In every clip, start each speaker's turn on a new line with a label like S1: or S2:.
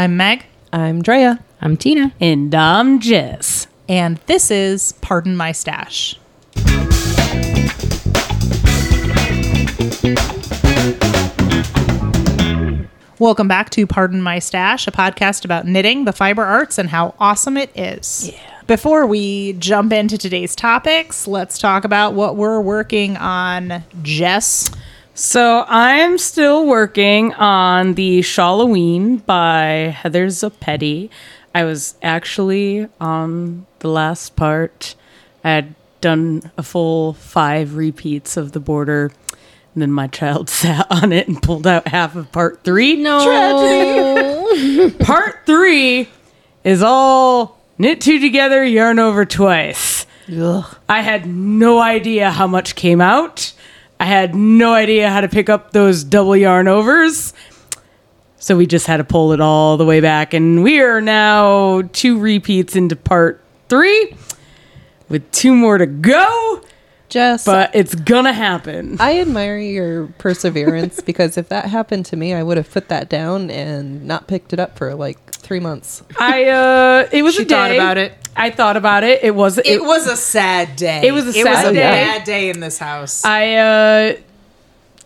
S1: I'm Meg,
S2: I'm Drea.
S3: I'm Tina.
S4: And I'm Jess.
S1: and this is Pardon My Stash. Welcome back to Pardon My Stash, a podcast about knitting, the fiber arts, and how awesome it is. Yeah. Before we jump into today's topics, let's talk about what we're working on. Jess,
S4: So I'm still working on the Shalloween by Heather Zoppetti. I was actually on the last part. I had done a full five repeats of the border. And then my child sat on it and pulled out half of part three.
S3: No.
S4: Tragedy. part three is all knit two together, yarn over twice. Ugh. I had no idea how much came out. I had no idea how to pick up those double yarn overs. So we just had to pull it all the way back. And we are now two repeats into part three with two more to go.
S2: Jess,
S4: But it's gonna happen.
S2: I admire your perseverance because if that happened to me, I would have put that down and not picked it up for like three months.
S4: I uh it was
S1: She
S4: a day.
S1: thought about it.
S4: I thought about it. It was
S1: it, was a sad day.
S4: It was a
S1: it was
S4: sad
S1: a
S4: day.
S1: bad day in this house.
S4: I uh,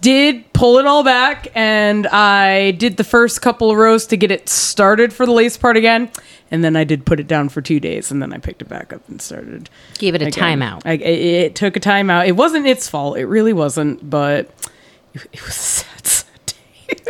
S4: did pull it all back and I did the first couple of rows to get it started for the lace part again. And then I did put it down for two days and then I picked it back up and started.
S3: Gave it a
S4: again.
S3: timeout.
S4: I, it, it took a timeout. It wasn't its fault. It really wasn't, but it, it was a sad, sad day.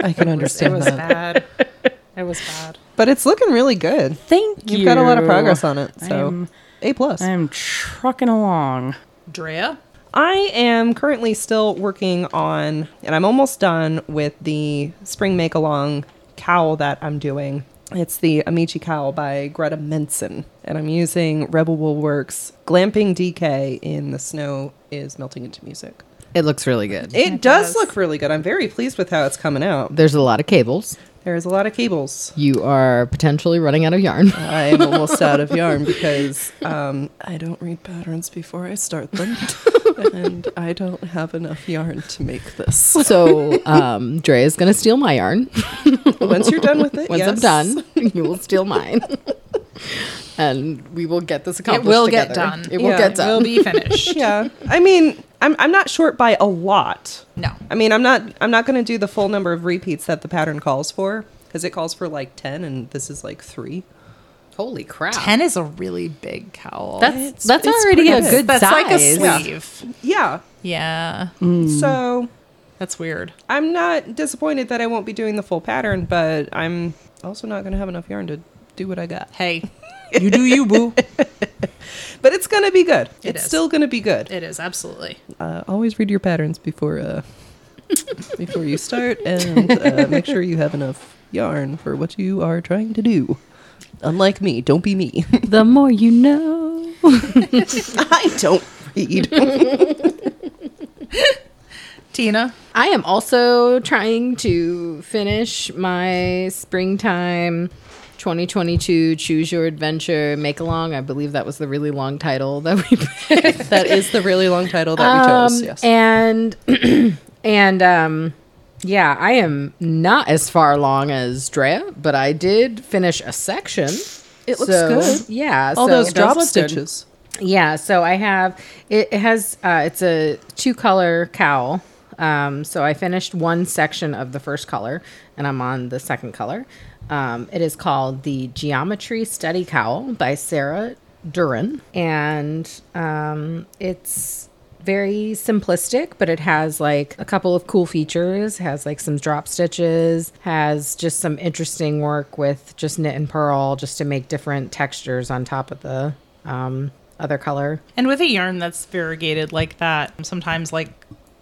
S2: I can
S1: it
S2: understand
S1: was
S2: that.
S1: bad. It was bad.
S2: But it's looking really good.
S4: Thank you.
S2: You've got a lot of progress on it. So
S4: I'm-
S2: A plus.
S4: I'm trucking along.
S1: Drea,
S2: I am currently still working on, and I'm almost done with the spring make along cowl that I'm doing. It's the Amici cowl by Greta Menson, and I'm using Rebel Wool Works Glamping DK in The Snow is Melting into Music.
S3: It looks really good.
S2: It, does, look really good. I'm very pleased with how it's coming out.
S3: There's a lot of cables.
S2: There's a lot of cables.
S3: You are potentially running out of yarn.
S2: I'm almost out of yarn because um, I don't read patterns before I start them, and I don't have enough yarn to make this.
S3: So um, Dre is going to steal my yarn.
S2: Once you're done with it,
S3: Once I'm done, you will steal mine. and we will get this accomplished.
S1: it
S3: accomplished
S1: will get done.
S3: It will
S2: Yeah,
S3: get done.
S1: it will be finished.
S2: Yeah, I mean, I'm I'm not short by a lot.
S1: No.
S2: I mean, I'm not I'm not going to do the full number of repeats that the pattern calls for because it calls for like ten, and this is like three.
S3: Holy crap.
S1: 10 is a really big cowl.
S3: That's
S2: It's-
S3: that's
S2: it's
S3: already a
S2: pretty
S3: good
S1: that's
S3: size.
S1: like a
S2: Yeah.
S1: sleeve.
S2: Yeah.
S1: Yeah. Mm.
S2: So
S1: That's weird.
S2: I'm not disappointed that I won't be doing the full pattern, but I'm also not going to have enough yarn to do what I got.
S1: Hey, you do you, boo.
S2: But it's going to be good.
S1: It
S2: it's
S1: is.
S2: still going to be good.
S1: It is, absolutely.
S2: Uh, always read your patterns before uh, before you start, and uh, make sure you have enough yarn for what you are trying to do. Unlike me, don't be me.
S3: The more you know.
S2: I don't read.
S1: Tina,
S3: I am also trying to finish my springtime 2022 Choose Your Adventure make along. I believe that was the really long title that we picked.
S2: that is the really long title that we chose.
S3: Um,
S2: Yes.
S3: And and um yeah, I am not as far along as Drea, but I did finish a section.
S2: It looks
S3: So,
S2: good.
S3: Yeah,
S2: All
S3: so-
S2: those drop stitches.
S3: Yeah, so I have it, it has uh, it's a two color cowl. Um, so I finished one section of the first color, and I'm on the second color. Um, it is called the Geometry Study Cowl by Sarah Duran, and um, it's very simplistic, but it has like a couple of cool features. Has like some drop stitches, has just some interesting work with just knit and purl, just to make different textures on top of the um, other color.
S1: and with a yarn that's variegated like that, sometimes like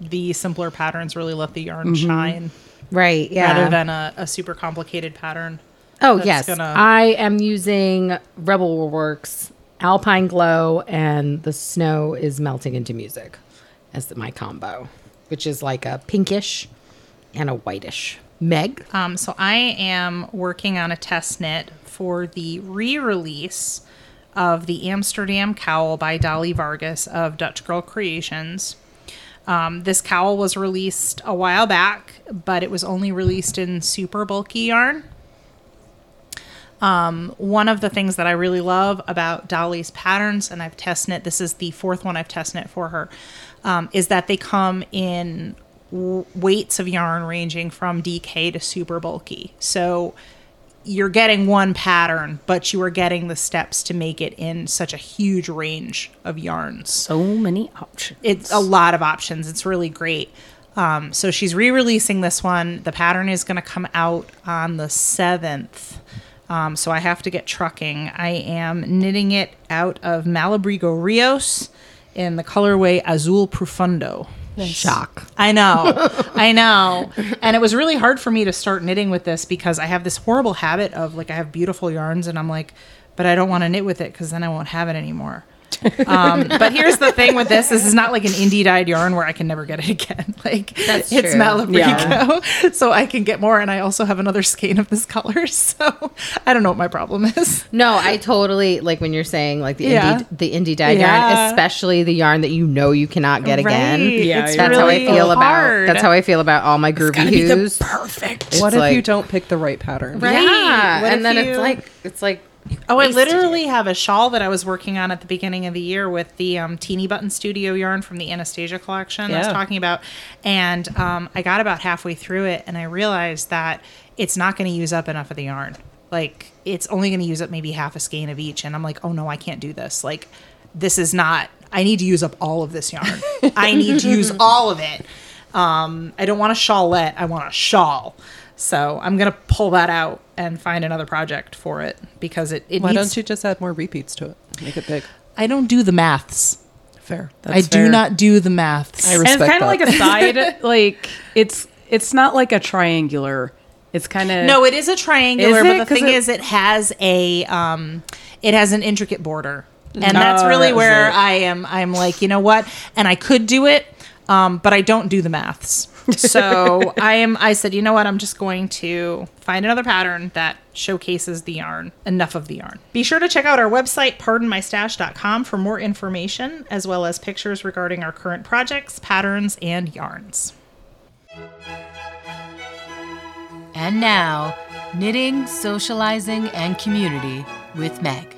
S1: the simpler patterns really let the yarn shine
S3: Right. Yeah.
S1: rather than a, a super complicated pattern.
S3: oh yes,
S1: gonna-
S3: I am using Rebel Works Alpine Glow, and the snow is melting into music as my combo, which is like a pinkish and a whitish. Meg.
S1: Um, so I am working on a test knit for the re-release of the Amsterdam cowl by Dolly Vargas of Dutch Girl Creations. Um, this cowl was released a while back, but it was only released in super bulky yarn. Um, one of the things that I really love about Dolly's patterns, and I've tested it, this is the fourth one I've tested it for her, um, is that they come in w- weights of yarn ranging from DK to super bulky. So you're getting one pattern, but you are getting the steps to make it in such a huge range of yarns.
S4: So many options.
S1: It's a lot of options. It's really great. Um, so she's re-releasing this one. The pattern is going to come out on the seventh. Um, so I have to get trucking. I am knitting it out of Malabrigo Rios in the colorway Azul Profundo.
S3: Shock.
S1: I know. I know. And it was really hard for me to start knitting with this because I have this horrible habit of like I have beautiful yarns and I'm like, but I don't want to knit with it because then I won't have it anymore. um, but here's the thing with this: this is not like an indie dyed yarn where I can never get it again. Like
S3: That's
S1: it's
S3: true.
S1: Malabrigo, so I can get more, and I also have another skein of this color. So I don't know what my problem is.
S3: No, I totally like when you're saying like the
S1: Yeah.
S3: indie the indie dyed
S1: Yeah.
S3: yarn, especially the yarn that you know you cannot get again.
S4: Yeah,
S1: it's
S4: you're
S3: That's how I feel
S1: hard.
S3: about that's how I feel about all my groovy hues.
S4: perfect.
S2: what if
S3: like-
S2: you don't pick the right pattern?
S1: Right.
S3: Yeah,
S1: What
S3: and then
S1: you-
S3: it's like it's like
S1: Oh, I literally have a shawl that I was working on at the beginning of the year with the um, Teeny Button Studio yarn from the Anastasia collection I was talking about. And um, I got about halfway through it and I realized that it's not going to use up enough of the yarn. Like, it's only going to use up maybe half a skein of each. And I'm like, oh no, I can't do this. Like, this is not, I need to use up all of this yarn. I need to use all of it. Um, I don't want a shawlette, I want a shawl. So I'm gonna pull that out and find another project for it because it, it
S2: Why
S1: needs
S2: don't you just add more repeats to it? Make it big.
S1: I don't do the maths.
S2: Fair.
S1: I do not do the maths.
S2: I respect.
S4: and it's kind of like a side, like it's it's not like a triangular. It's kind of
S1: no, it is a triangular,
S4: Is
S1: but the thing
S4: it-
S1: is, it has a um, it has an intricate border, and that's
S4: Oh,
S1: really
S4: that's
S1: where
S4: it.
S1: I am. I'm like, you know what? And I could do it, um, but I don't do the maths. So I am. I said, you know what? I'm just going to find another pattern that showcases the yarn. Enough of the yarn. Be sure to check out our website, pardonmystash.com, for more information as well as pictures regarding our current projects, patterns, and yarns.
S5: And now, knitting, socializing, and community with Meg.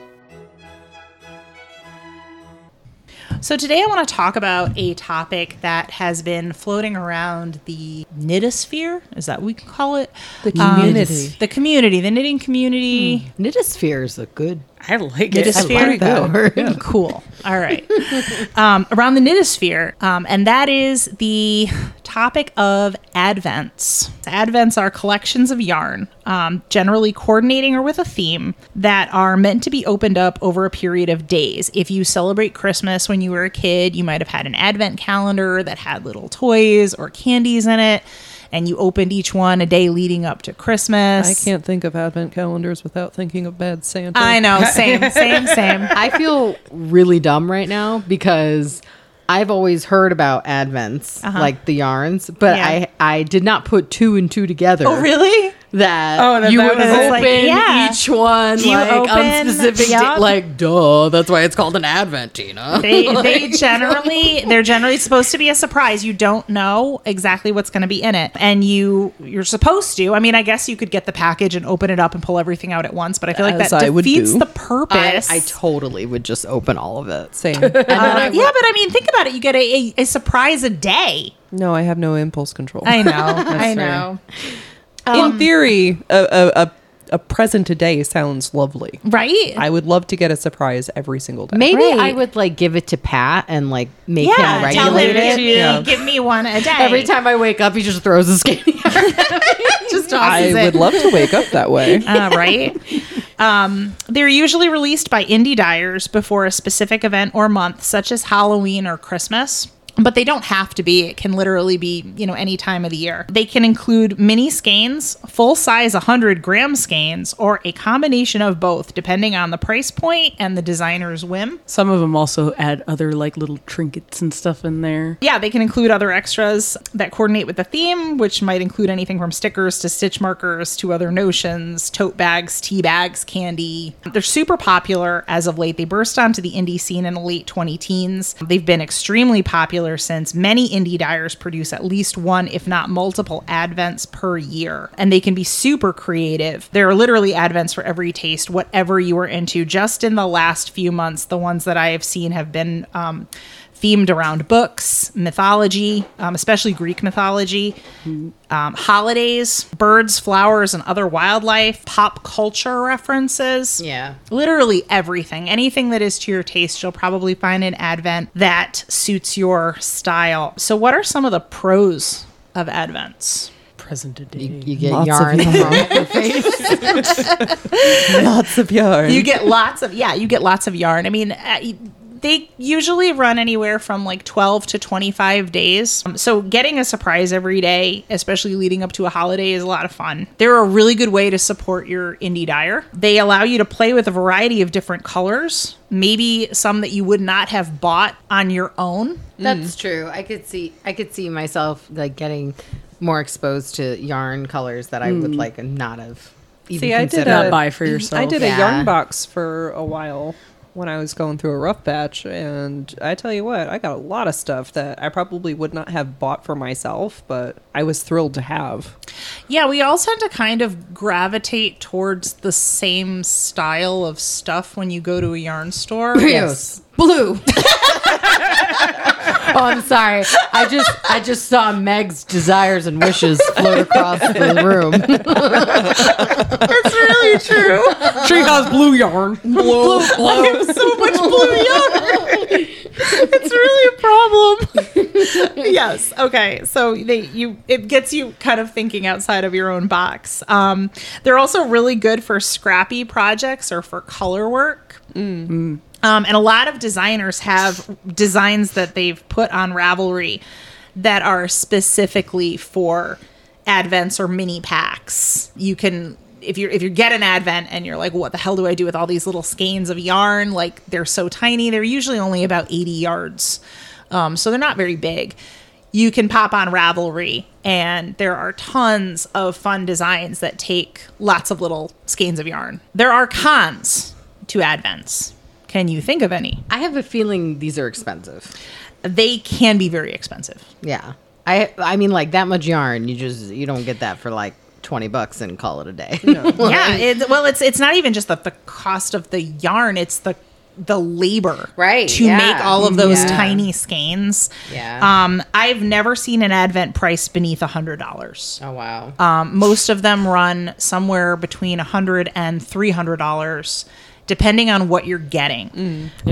S1: So today I want to talk about a topic that has been floating around the knidosphere. Is that what we can call it?
S2: The community.
S1: Um, the community, the knitting community. Hmm.
S3: Knidosphere is a good
S4: I like
S1: Knidosphere.
S4: it.
S2: like that.
S1: Cool. All right. um, around the knidosphere, um, and that is the topic of advents. Advents are collections of yarn, um, generally coordinating or with a theme, that are meant to be opened up over a period of days. If you celebrate Christmas when you were a kid, you might have had an advent calendar that had little toys or candies in it. And you opened each one a day leading up to Christmas.
S2: I can't think of advent calendars without thinking of Bad Santa.
S1: I know. Same, same, same.
S3: I feel really dumb right now because I've always heard about advents, like the yarns, but
S1: Uh-huh. Yeah.
S3: I I did not put two and two together.
S1: Oh, really?
S3: That
S4: Oh, that-
S3: you
S4: that
S3: would
S4: was
S3: open
S1: like- yeah.
S3: each one
S1: You
S3: like on specific
S1: yup.
S3: da- like duh. That's why it's called an advent, Tina.
S1: they they generally they're generally supposed to be a surprise. You don't know exactly what's going to be in it, and you you're supposed to. I mean, I guess you could get the package and open it up and pull everything out at once, but I feel like
S2: As
S1: that
S2: I
S1: defeats
S2: do.
S1: the purpose.
S3: I totally would just open all of it.
S2: Same.
S1: Uh, yeah, but I mean, think about it. You get a, a, a surprise a day.
S2: no, I have no impulse control.
S1: I know. I
S2: fair.
S1: Know.
S2: In theory, a, a, a, a present a day sounds lovely.
S1: Right?
S2: I would love to get a surprise every single day.
S3: Maybe
S1: Right.
S3: I would like give it to Pat and like make
S1: yeah.
S3: him
S1: Tell him
S3: regulate
S1: give
S3: it.
S1: me,
S2: Yeah.
S1: give me one a day.
S3: Every time I wake up, he just throws a skinny.
S1: just
S2: I
S1: it.
S2: would love to wake up that way.
S1: uh, right? Um, they're usually released by indie dyers before a specific event or month, such as Halloween or Christmas. But they don't have to be. It can literally be, you know, any time of the year. They can include mini skeins, full size 100 gram skeins, or a combination of both, depending on the price point and the designer's whim.
S4: Some of them also add other like little trinkets and stuff in there.
S1: Yeah, they can include other extras that coordinate with the theme, which might include anything from stickers to stitch markers to other notions, tote bags, tea bags, candy. They're super popular as of late. They burst onto the indie scene in the late 20 teens. They've been extremely popular popular since many indie dyers produce at least one, if not multiple, advents per year. And they can be super creative. There are literally advents for every taste, whatever you are into. Just in the last few months, the ones that I have seen have been. Um, themed around books, mythology, um, especially Greek mythology, um, holidays, birds, flowers, and other wildlife, pop culture references.
S3: Yeah.
S1: Literally everything. Anything that is to your taste, you'll probably find an Advent that suits your style. So, what are some of the pros of Advents?
S4: Present a day.
S3: You, you get
S2: Lots of
S3: yarn
S2: yarn.
S3: thrown at your face.
S2: Lots of yarn.
S1: You get lots of, yeah, you get lots of yarn. I mean, uh, they usually run anywhere from like 12 to 25 days. Um, So getting a surprise every day, especially leading up to a holiday, is a lot of fun. They're a really good way to support your indie dyer. They allow you to play with a variety of different colors, maybe some that you would not have bought on your own.
S3: That's true. I could see I could see myself like getting more exposed to yarn colors that I would like not have even
S2: See, I did
S3: considered.
S4: Not buy for yourself.
S2: I did
S3: Yeah.
S2: a yarn box for a while when I was going through a rough patch, and I tell you what, I got a lot of stuff that I probably would not have bought for myself, but I was thrilled to have.
S1: Yeah, we all tend to kind of gravitate towards the same style of stuff when you go to a yarn store.
S3: Yes. Blue. oh, I'm sorry. I just I just saw Meg's desires and wishes float across the room.
S1: It's really true.
S4: Treehouse blue yarn.
S1: blue, blue. so much blue yarn. it's really a problem. yes. Okay. So they you it gets you kind of thinking outside of your own box. Um, they're also really good for scrappy projects or for color work. Um, and a lot of designers have designs that they've put on Ravelry that are specifically for advents or mini packs. You can if you're if you get an advent and you're like, what the hell do I do with all these little skeins of yarn? Like they're so tiny. They're usually only about 80 yards. Um, so they're not very big. You can pop on Ravelry and there are tons of fun designs that take lots of little skeins of yarn. There are cons to advents. Can you think of any?
S3: I have a feeling these are expensive.
S1: They can be very expensive.
S3: Yeah. I I mean like that much yarn, you just you don't get that for like 20 bucks and call it a day.
S1: yeah it, well it's it's not even just the, the cost of the yarn it's the the labor
S3: Right,
S1: to
S3: yeah.
S1: make all of those
S3: Yeah.
S1: tiny skeins
S3: Yeah.
S1: um i've never seen an advent price beneath a hundred dollars
S3: oh wow.
S1: um most of them run somewhere between a hundred and three hundred dollars depending on what you're getting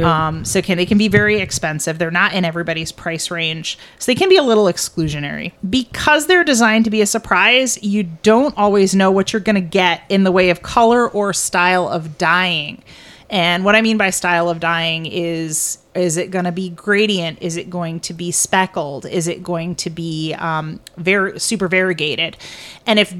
S1: um, so can they can be very expensive. They're not in everybody's price range, so they can be a little exclusionary because they're designed to be a surprise. You don't always know what you're going to get in the way of color or style of dyeing. And what I mean by style of dyeing is is it going to be gradient? Is it going to be speckled? Is it going to be um, very super variegated? And if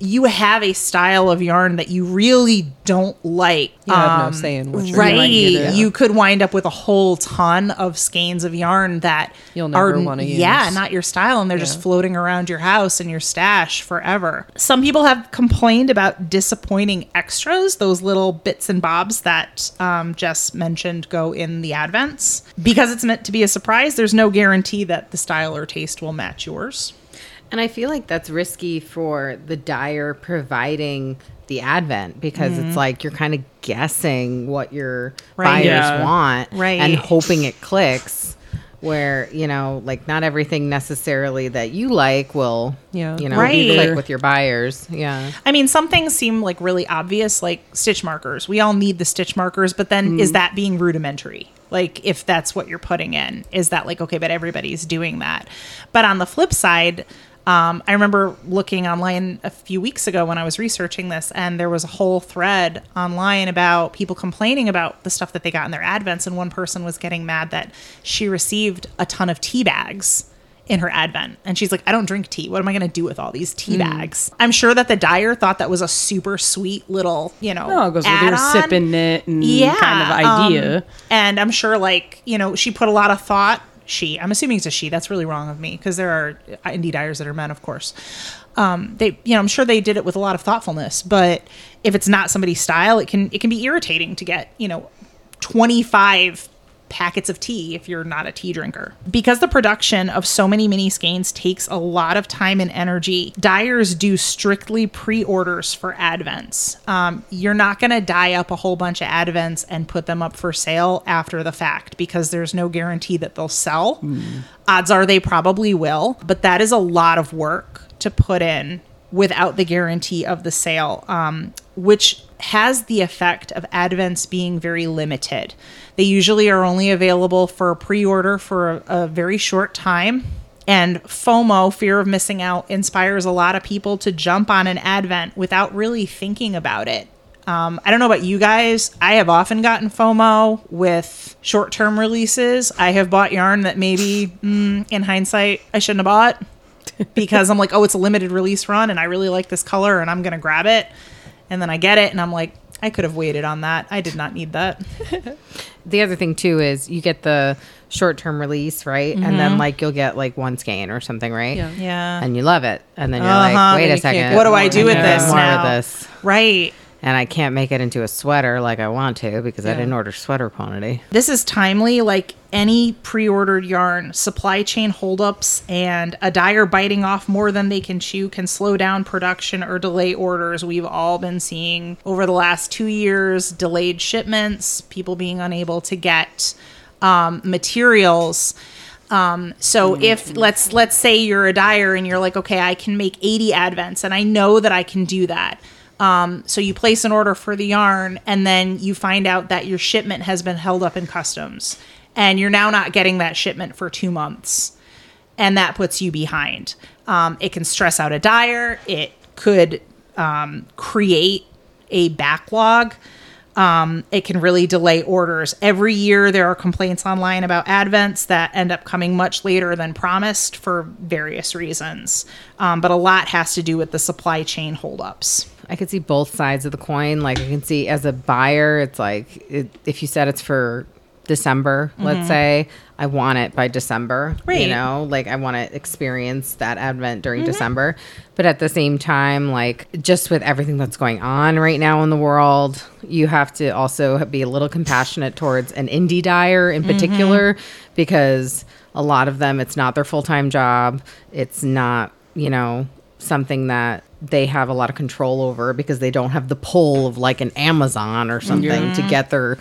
S1: you have a style of yarn that you really don't like,
S2: You have no
S1: um,
S2: say in what
S1: right? You could wind up with a whole ton of skeins of yarn that
S2: You'll never wanna use.
S1: yeah, not your style, and they're just floating around your house and your stash forever. Some people have complained about disappointing extras, those little bits and bobs that um, Jess mentioned go in the advents. Because it's meant to be a surprise, there's no guarantee that the style or taste will match yours.
S3: And I feel like that's risky for the dyer providing the advent because it's mm-hmm. like you're kind of guessing what your
S1: Right.
S3: buyers
S4: Yeah.
S3: want
S1: Right.
S3: and hoping it clicks where you know like not everything necessarily that you like will
S2: Yeah.
S3: you know
S1: Right.
S3: click with your buyers yeah
S1: I mean, some things seem like really obvious, like stitch markers. We all need the stitch markers, but then is mm. that being rudimentary? Like, if that's what you're putting in, is that like, okay, but everybody's doing that? But on the flip side, um, I remember looking online a few weeks ago when I was researching this, and there was a whole thread online about people complaining about the stuff that they got in their advents. And one person was getting mad that she received a ton of tea bags in her advent and she's like i don't drink tea what am i going to do with all these tea bags i'm sure that the dyer thought that was a super sweet little you know
S4: Oh, it goes with your sipping it and
S1: yeah
S4: kind of idea.
S1: um, and i'm sure like you know she put a lot of thought she. I'm assuming it's a she. That's really wrong of me because there are indie dyers that are men of course. Um, they you know i'm sure they did it with a lot of thoughtfulness but if it's not somebody's style it can it can be irritating to get you know 25 packets of tea if you're not a tea drinker. Because the production of so many mini skeins takes a lot of time and energy, dyers do strictly pre orders for advents. Um, you're not going to dye up a whole bunch of advents and put them up for sale after the fact because there's no guarantee that they'll sell. Odds are they probably will, but that is a lot of work to put in without the guarantee of the sale, um, which has the effect of advents being very limited. They usually are only available for pre order for a, a very short time. And FOMO, fear of missing out, inspires a lot of people to jump on an advent without really thinking about it. Um, I don't know about you guys. I have often gotten FOMO with short term releases. I have bought yarn that maybe, mm, in hindsight, I shouldn't have bought because I'm like, oh, it's a limited release run and I really like this color and I'm going to grab it. And then I get it and I'm like, I could have waited on that. I did not need that.
S3: the other thing too is you get the short term release, right? And then like you'll get like one skein or something, right?
S2: Yeah.
S1: Yeah.
S3: And you love it. And then you're
S1: Uh-huh,
S3: like, wait a second.
S1: What do I do with
S3: need
S1: this
S3: more
S1: now?
S3: of this.
S1: Right.
S3: And I can't make it into a sweater like I want to because I didn't order sweater quantity.
S1: This is timely, like any pre ordered yarn. Supply chain holdups and a dyer biting off more than they can chew can slow down production or delay orders. We've all been seeing over the last two years delayed shipments, people being unable to get um, materials. Um, so if let's let's say you're a dyer and you're like, okay, I can make 80 advents and I know that I can do that. Um, so you place an order for the yarn and then you find out that your shipment has been held up in customs and you're now not getting that shipment for two months and that puts you behind. Um, it can stress out a dyer. It could um, create a backlog. Um, it can really delay orders. Every year, there are complaints online about advents that end up coming much later than promised for various reasons. Um, but a lot has to do with the supply chain holdups.
S3: I could see both sides of the coin. Like I can see as a buyer, it's like it, if you said it's for December, let's say, I want it by December.
S1: Mm-hmm. Right.
S3: You know, like I want to experience that advent during
S1: Mm-hmm.
S3: December. But at the same time, like just with everything that's going on right now in the world, you have to also be a little compassionate towards an indie dyer in particular because a lot of them, it's not their full time job. It's not, you know, something that they have a lot of control over because they don't have the pull of like an Amazon or something to get their,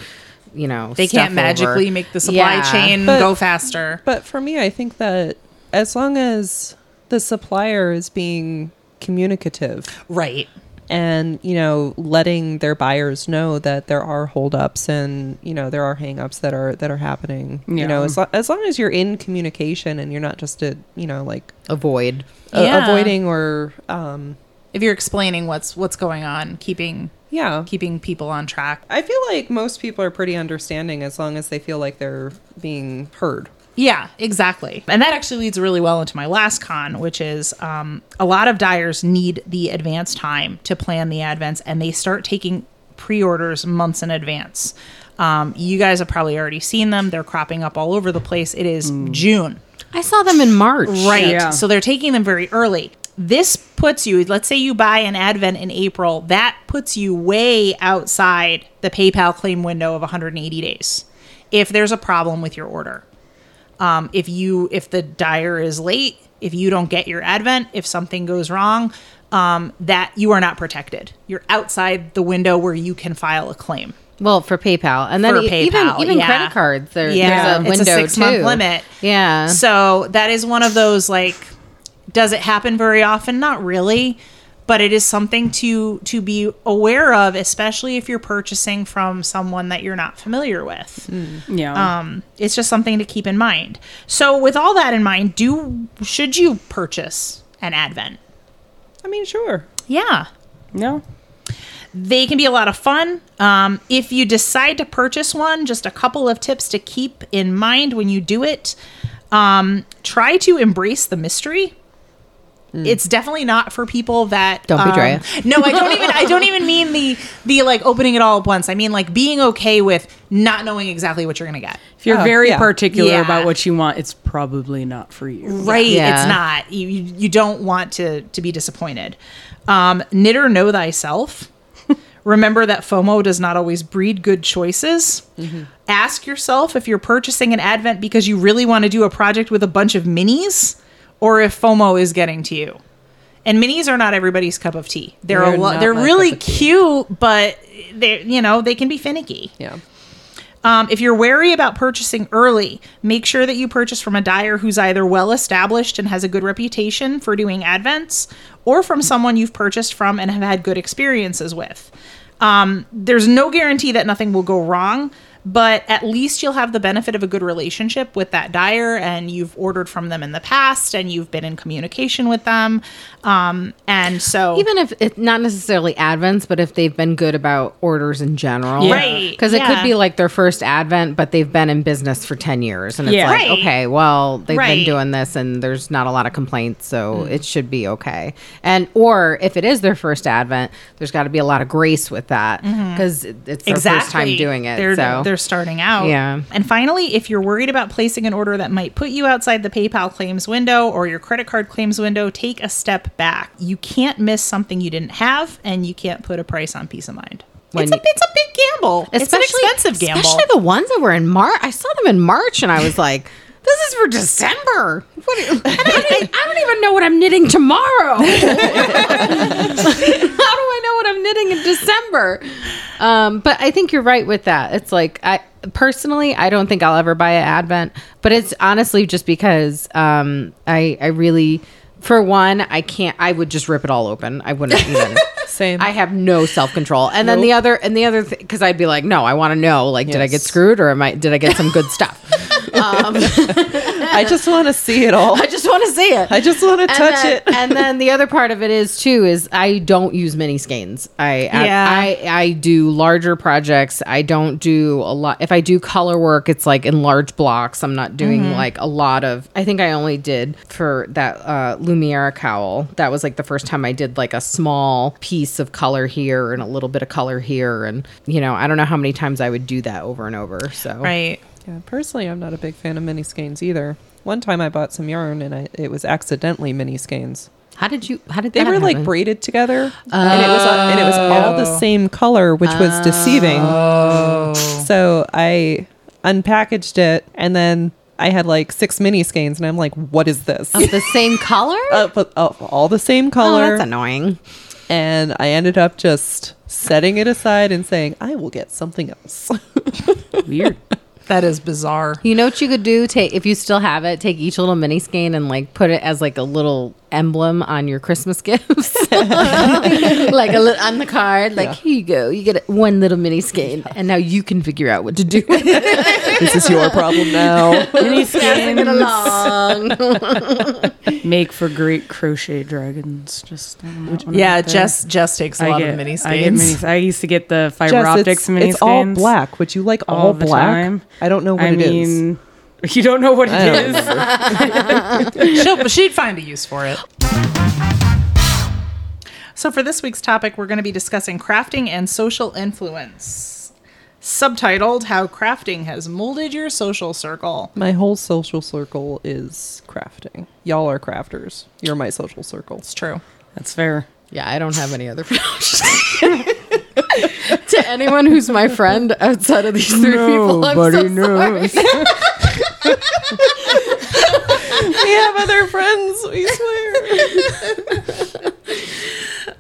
S3: you know,
S1: They
S3: stuff
S1: can't magically
S3: over.
S1: make the supply
S3: Yeah.
S1: chain
S2: But-
S1: go faster.
S2: But for me, I think that as long as the supplier is being communicative
S1: Right.
S2: And you know letting their buyers know that there are holdups and you know there are hangups that are that are happening you know as, lo- as long as you're in communication and you're not just a you know like
S3: avoid.
S2: a-
S1: Yeah.
S2: avoiding or um
S1: If you're explaining what's what's going on, keeping
S2: yeah
S1: keeping people on track.
S2: i feel like most people are pretty understanding as long as they feel like they're being heard
S1: Yeah, exactly. And that actually leads really well into my last con, which is um, a lot of dyers need the advance time to plan the advents, and they start taking pre orders months in advance. Um, you guys have probably already seen them. They're cropping up all over the place. It is June.
S3: I saw them in March.
S1: Right.
S4: Yeah.
S1: So they're taking them very early. This puts you, let's say you buy an Advent in April, that puts you way outside the PayPal claim window of 180 days if there's a problem with your order. Um, if you if the dyer is late, if you don't get your Advent, if something goes wrong, um, that you are not protected. You're outside the window where you can file a claim.
S3: Well, for PayPal, and then
S1: For
S3: e- even
S1: PayPal,
S3: even
S1: yeah.
S3: credit cards. There,
S1: Yeah,
S3: there's a
S1: it's a
S3: window
S1: six-month limit.
S3: Yeah.
S1: So that is one of those like does it happen very often? Not really, but it is something to to be aware of, especially if you're purchasing from someone that you're not familiar with.
S4: Yeah.
S1: Um, it's just something to keep in mind. So with all that in mind, do should you purchase an Advent?
S2: i mean sure
S1: Yeah,
S4: no.
S1: they can be a lot of fun. Um, if you decide to purchase one, just a couple of tips to keep in mind when you do it. Um, try to embrace the mystery. It's definitely not for people that
S3: Don't betray
S1: um, No, I don't even. I don't even mean the the like opening it all at once. I mean like being okay with not knowing exactly what you're gonna get.
S4: If you're
S2: Oh,
S4: very
S2: yeah.
S4: particular
S1: Yeah.
S4: about what you want, it's probably not for you.
S1: Right.
S3: Yeah.
S1: It's not. You, you you don't want to to be disappointed. Um, knit or know thyself. Remember that FOMO does not always breed good choices. Ask yourself if you're purchasing an Advent because you really want to do a project with a bunch of minis or if FOMO is getting to you. And minis are not everybody's cup of tea. They're a
S2: They're
S1: lo- they're really
S2: cup of tea.
S1: cute, but they you know, they can be finicky.
S2: Yeah.
S1: Um, if you're wary about purchasing early, make sure that you purchase from a dyer who's either well established and has a good reputation for doing advents, or from someone you've purchased from and have had good experiences with. Um, there's no guarantee that nothing will go wrong, but at least you'll have the benefit of a good relationship with that dyer, and you've ordered from them in the past, and you've been in communication with them. Um, and so,
S3: Even if it's not necessarily advents, but if they've been good about orders in general.
S1: Yeah. Right,
S3: Because it
S1: yeah.
S3: could be like their first advent, but they've been in business for 10 years. And it's
S4: Yeah.
S3: like,
S1: Right.
S3: okay, well, they've
S1: Right.
S3: been doing this and there's not a lot of complaints. So
S1: Mm.
S3: it should be okay. And, or if it is their first advent, there's got to be a lot of grace with that because it's their first time doing it.
S1: They're,
S3: so
S1: they're starting out.
S3: Yeah.
S1: And finally, if you're worried about placing an order that might put you outside the PayPal claims window or your credit card claims window, take a step back. You can't miss something you didn't have, and you can't put a price on peace of mind. It's a it's a big gamble. it's an expensive gamble.
S3: Especially the ones that were in March. I saw them in March and I was like, this is for December. What, I, don't, I don't even know what I'm knitting tomorrow. How do I know what I'm knitting in December? Um, but I think you're right with that. It's like I personally, I don't think I'll ever buy an Advent, but it's honestly just because um, I I really, for one, I can't. I would just rip it all open. I wouldn't even.
S2: Same.
S3: I have no self control. And then the other and the other thing because I'd be like, no, I want to know. Like, did I get screwed or am I? Did I get some good stuff? Um,
S2: I just want to see it all.
S3: I just want to see it.
S2: I just want to touch
S3: then,
S2: it.
S3: and then the other part of it is too is I don't use mini skeins. I
S1: Yeah.
S3: I, I I do larger projects. I don't do a lot. If I do color work, it's like in large blocks. I'm not doing
S1: Mm-hmm.
S3: like a lot of. I think I only did for that uh, Lumiere cowl. That was like the first time I did like a small piece of color here and a little bit of color here, and you know I don't know how many times I would do that over and over. So
S1: right.
S2: Yeah, personally, I'm not a big fan of mini skeins either. One time I bought some yarn and I, it was accidentally mini skeins.
S3: How did you? How did
S2: They were like braided together, and it was and it was all
S1: Oh.
S2: the same color, which was oh. deceiving. So I unpackaged it, and then I had like six mini skeins, and I'm like, "What is this?"
S3: of the same color?
S2: But all the same
S3: oh,
S2: color,
S3: that's annoying.
S2: and I ended up just setting it aside and saying, "I will get something else."
S4: Weird.
S1: That is bizarre.
S3: You know what you could do? Take if you still have it, take each little mini skein and like put it as like a little emblem on your Christmas gifts, like a li- on the card. Like here you go, you get one little mini skein, and now you can figure out what to do with it.
S2: this is your problem now.
S4: Mini
S3: Passing it
S4: skeins
S3: along.
S4: make for great crochet dragons. Just I don't know, one
S1: Yeah,
S4: of the-
S1: Jess Jess takes a
S4: I
S1: lot
S4: get,
S1: of mini
S4: I
S1: skeins.
S4: mini. I used to get the fiber
S2: Jess,
S4: optics
S2: it's,
S4: mini
S2: it's all black. Would you like all,
S4: all
S2: black?
S4: time.
S2: I don't know what
S4: I
S2: it is.
S4: Mean, you don't know what it
S2: I
S4: is.
S1: She'll, she'd find a use for it. So, for this week's topic, we're going to be discussing crafting and social influence. Subtitled How Crafting Has Molded Your Social Circle.
S2: My whole social circle is crafting. Y'all are crafters. You're my social circle.
S1: It's true.
S4: That's fair.
S3: yeah, I don't have any other friends. to anyone who's my friend outside of these three people, I'm so
S4: Nobody
S3: sorry.
S4: knows.
S2: We have other friends, we swear.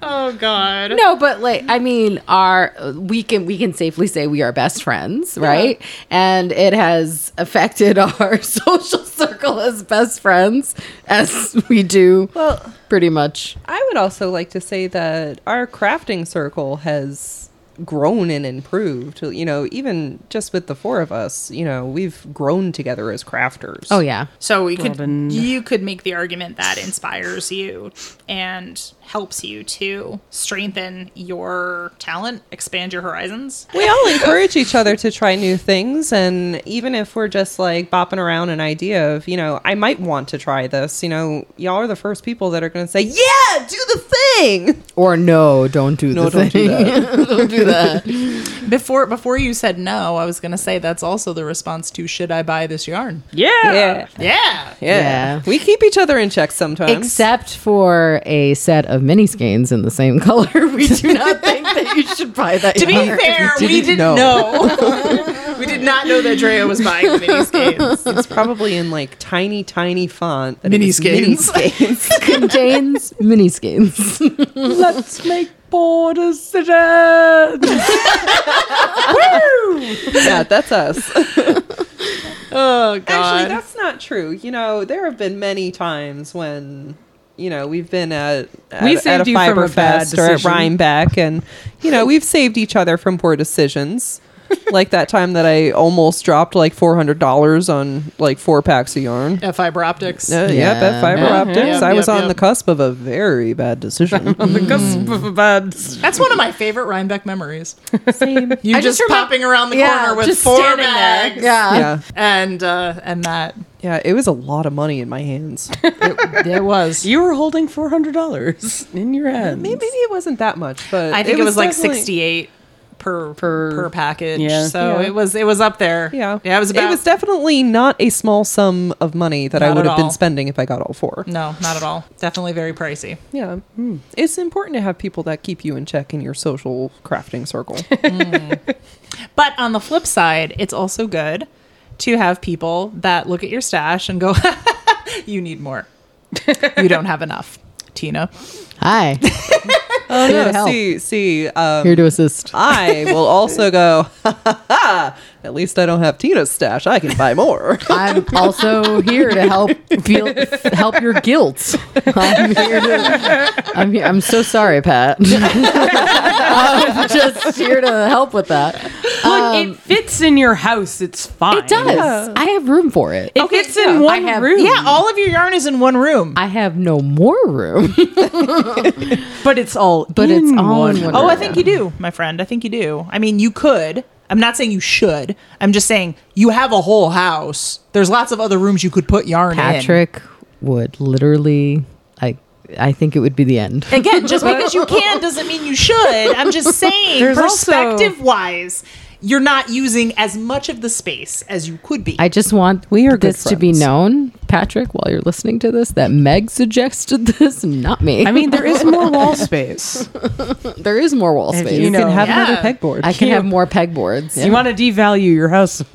S1: Oh, God.
S3: No, but like I mean, our we can we can safely say we are best friends, right? And it has affected our social circle as best friends as we do
S2: Well,
S3: pretty much.
S2: I would also like to say that our crafting circle has grown and improved. You know, even just with the four of us, you know, we've grown together as crafters.
S3: Oh yeah.
S1: So we could
S4: Broadened.
S1: you could make the argument that inspires you and helps you to strengthen your talent, expand your horizons.
S2: we all encourage each other to try new things and even if we're just like bopping around an idea of you know i might want to try this you know y'all are the first people that are going to say yeah do the thing.
S3: Or no, don't do
S2: No,
S3: the
S2: don't
S3: thing.
S2: do that.
S3: don't do that.
S1: Before before you said no, I was gonna say that's also the response to should I buy this yarn?
S4: Yeah.
S2: Yeah.
S1: Yeah.
S2: Yeah.
S3: Yeah.
S2: We keep each other in check sometimes.
S3: Except for a set of mini skeins in the same color, we do not think that you should buy that.
S1: To be
S3: yarn.
S1: fair, we
S2: didn't
S1: didn't
S2: know.
S1: know. we did not know that Drea was buying the mini skates.
S2: it's probably in like tiny, tiny font.
S1: Mini
S2: was mini
S1: skeins.
S2: skeins.
S3: contains mini skeins.
S4: Let's make poor decisions.
S2: yeah, that's us.
S1: Oh god.
S2: Actually, that's not true. You know, there have been many times when you know we've been at at,
S4: We
S2: at
S4: saved
S2: a
S4: you from
S2: fiber
S4: a
S2: fest or at. Rhinebeck, and you know we've saved each other from poor decisions. Like that time that I almost dropped like four hundred dollars on like four packs of yarn.
S1: At fiber optics.
S2: Uh,
S3: Yeah.
S2: Yep, at fiber
S1: Yeah.
S2: optics.
S1: Yep,
S2: I was
S1: yep,
S2: on
S1: yep.
S2: the cusp of a very bad decision.
S4: On the cusp of a bad.
S1: That's one of my favorite Rhinebeck memories.
S2: Same.
S1: You
S3: I
S1: just,
S3: just remem-
S1: popping around the corner with four
S3: standing
S1: bags.
S3: there. Yeah.
S2: Yeah,
S1: And uh and that
S2: yeah. It was a lot of money in my hands.
S1: it, it was.
S4: You were holding four hundred dollars in your hand.
S2: Maybe it wasn't that much, but
S1: I think it was, like
S2: definitely-
S1: 68 per
S4: Per-
S1: per, package.
S4: Yeah.
S1: So
S2: Yeah.
S1: it was it was up there.
S2: Yeah,
S1: Yeah, it was about
S2: It was definitely not a small sum of money that I would
S1: at
S2: have been spending if I got all four.
S1: No, not at all. Definitely very pricey.
S2: Yeah, hmm. it's important to have people that keep you in check in your social crafting circle. Mm.
S1: But on the flip side, it's also good to have people that look at your stash and go, "You need more. you don't have enough." Tina.
S3: Hi.
S2: oh no! See, see. Um,
S3: Here to assist.
S2: I will also go. Ha, ha, ha. At least I don't have Tina's stash. I can buy more.
S3: I'm also here to help feel help your guilt. I'm here to. I'm here. I'm so sorry, Pat. I'm just here to help with that.
S4: Look, it um, fits in your house. It's fine.
S3: It does. I have room for it.
S4: It fits in one
S3: have-
S4: room.
S1: Yeah, all of your yarn is in one room.
S3: I have no more room.
S4: but it's all.
S3: But
S4: in
S3: it's all
S4: one
S3: in one
S1: Oh,
S3: room.
S1: I think you do, my friend. I think you do. I mean, you could. I'm not saying you should. I'm just saying you have a whole house. There's lots of other rooms you could put yarn in.
S3: Patrick would literally. I. I think it would be the end.
S1: Again, just because you can doesn't mean you should. I'm just saying,
S4: There's also-
S1: perspective wise, you're not using as much of the space as you could be.
S3: I just want
S2: We are good
S3: this to be known, Patrick, while you're listening to this, that Meg suggested this, not me.
S4: I mean, there is more wall space.
S3: there is more wall
S4: If
S3: space.
S4: you
S2: You
S4: know,
S2: can have
S1: yeah.
S2: another pegboard.
S3: I can
S4: Cute.
S3: have more pegboards.
S4: You want to devalue your house?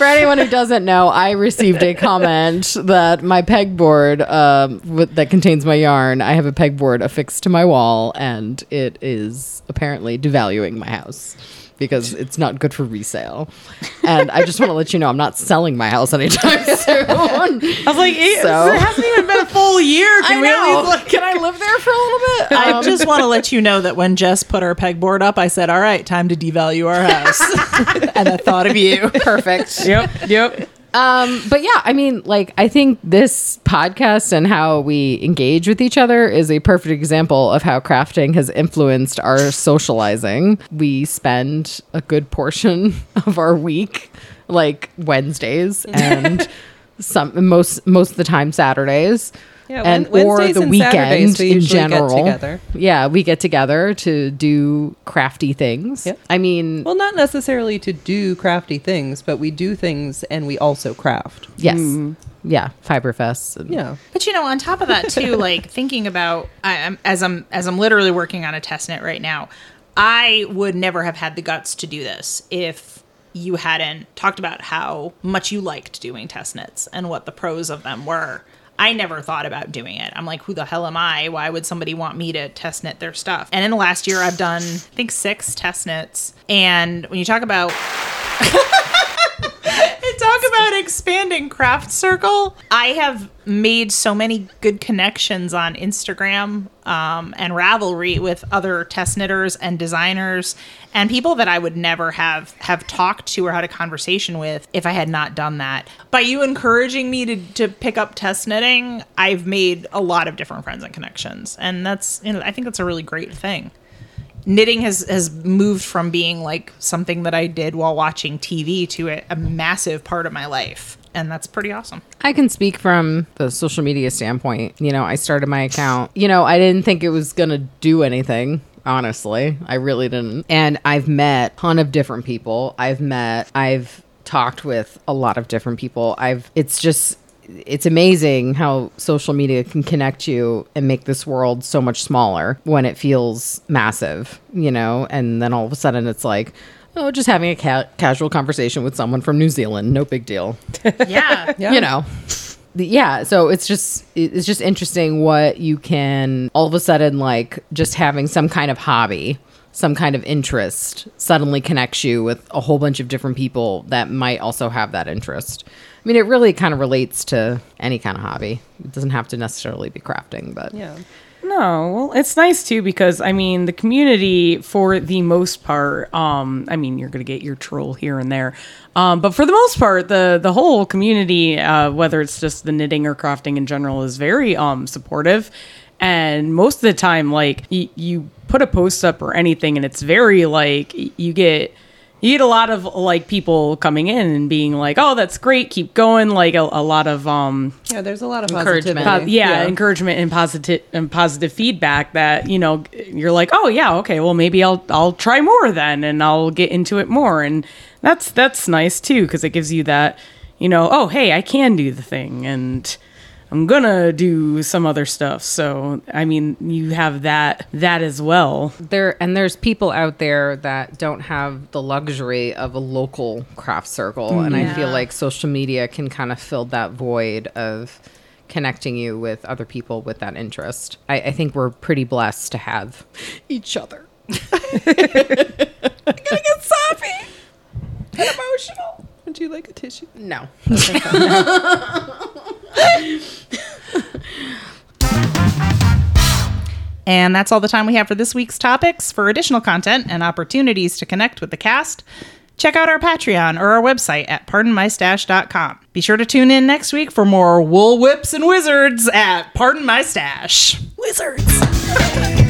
S3: For anyone who doesn't know, I received a comment that my pegboard um, with, that contains my yarn, I have a pegboard affixed to my wall, and it is apparently devaluing my house because it's not good for resale. And I just want to let you know I'm not selling my house anytime soon.
S4: I was like, it,
S3: So-
S4: it hasn't even been a full year. Can
S3: I know.
S4: least, like,
S3: Can I live there for a little bit?
S1: I
S3: Um,
S1: just want to let you know that when Jess put our pegboard up, I said, "All right, time to devalue our house," and I thought of you.
S3: perfect.
S4: Yep, yep.
S3: Um, but yeah, I mean, like, I think this podcast and how we engage with each other is a perfect example of how crafting has influenced our socializing. We spend a good portion of our week, like Wednesdays and some most most of the time Saturdays.
S2: Yeah,
S3: and
S2: Wen-
S3: or the
S2: and
S3: weekend
S2: we
S3: in
S2: usually get
S3: general.
S2: together.
S3: Yeah, we get together to do crafty things.
S2: Yep.
S3: I mean,
S2: well, not necessarily to do crafty things, but we do things and we also craft.
S3: yes, mm. yeah, Fiberfest. And,
S2: Yeah.
S1: But you know, on top of that too, like thinking about I, am as I'm as I'm literally working on a test knit right now, I would never have had the guts to do this if you hadn't talked about how much you liked doing test knits and what the pros of them were. I never thought about doing it. I'm like, who the hell am I? Why would somebody want me to test knit their stuff? And in the last year, I've done, I think, six test knits. And when you talk about expanding craft circle? I have made so many good connections on instagram um, and ravelry with other test knitters and designers and people that i would never have have talked to or had a conversation with if i had not done that. By you encouraging me to, to pick up test knitting i've made a lot of different friends and connections. And that's you know i think that's a really great thing. Knitting has has moved from being like something that I did while watching TV to a, a massive part of my life, and that's pretty awesome.
S3: I can speak from the social media standpoint. You know, I started my account. You know, I didn't think it was going to do anything. Honestly, I really didn't. And I've met a ton of different people. I've met, I've talked with a lot of different people. I've, it's just, it's amazing how social media can connect you and make this world so much smaller when it feels massive, you know? And then all of a sudden it's like, oh, just having a ca- casual conversation with someone from New Zealand, no big deal.
S1: Yeah,
S2: Yeah.
S3: you know. Yeah so it's just it's just interesting what you can all of a sudden like just having some kind of hobby some kind of interest suddenly connects you with a whole bunch of different people that might also have that interest. I mean it really kind of relates to any kind of hobby. It doesn't have to necessarily be crafting but
S2: Yeah.
S4: No, well, it's nice too because I mean the community for the most part. Um, I mean you're gonna get your troll here and there, um, but for the most part, the the whole community, uh, whether it's just the knitting or crafting in general, is very um supportive. And most of the time, like y- you put a post up or anything, and it's very like y- you get you get a lot of like people coming in and being like, "Oh, that's great, keep going." Like a, a lot of um
S2: Yeah, there's a lot of
S3: Encouragement.
S4: Po- yeah, encouragement and positive and positive feedback that you know you're like oh yeah okay well maybe I'll I'll try more then and I'll get into it more and that's that's nice too because it gives you that you know oh hey I can do the thing and I'm gonna do some other stuff so I mean you have that that as well.
S3: There and there's people out there that don't have the luxury of a local craft circle and i mm-hmm.
S1: feel
S3: like social media can kind of fill that void of connecting you with other people with that interest. I, I think we're pretty blessed to have each other. I'm gonna get soppy and emotional.
S2: Would you like a tissue?
S3: no
S1: And that's all the time we have for this week's topics. For additional content and opportunities to connect with the cast, check out our Patreon or our website at pardonmystash.com. Be sure to tune in next week for more wool WIPs and wizards at Pardon My Stash. Wizards!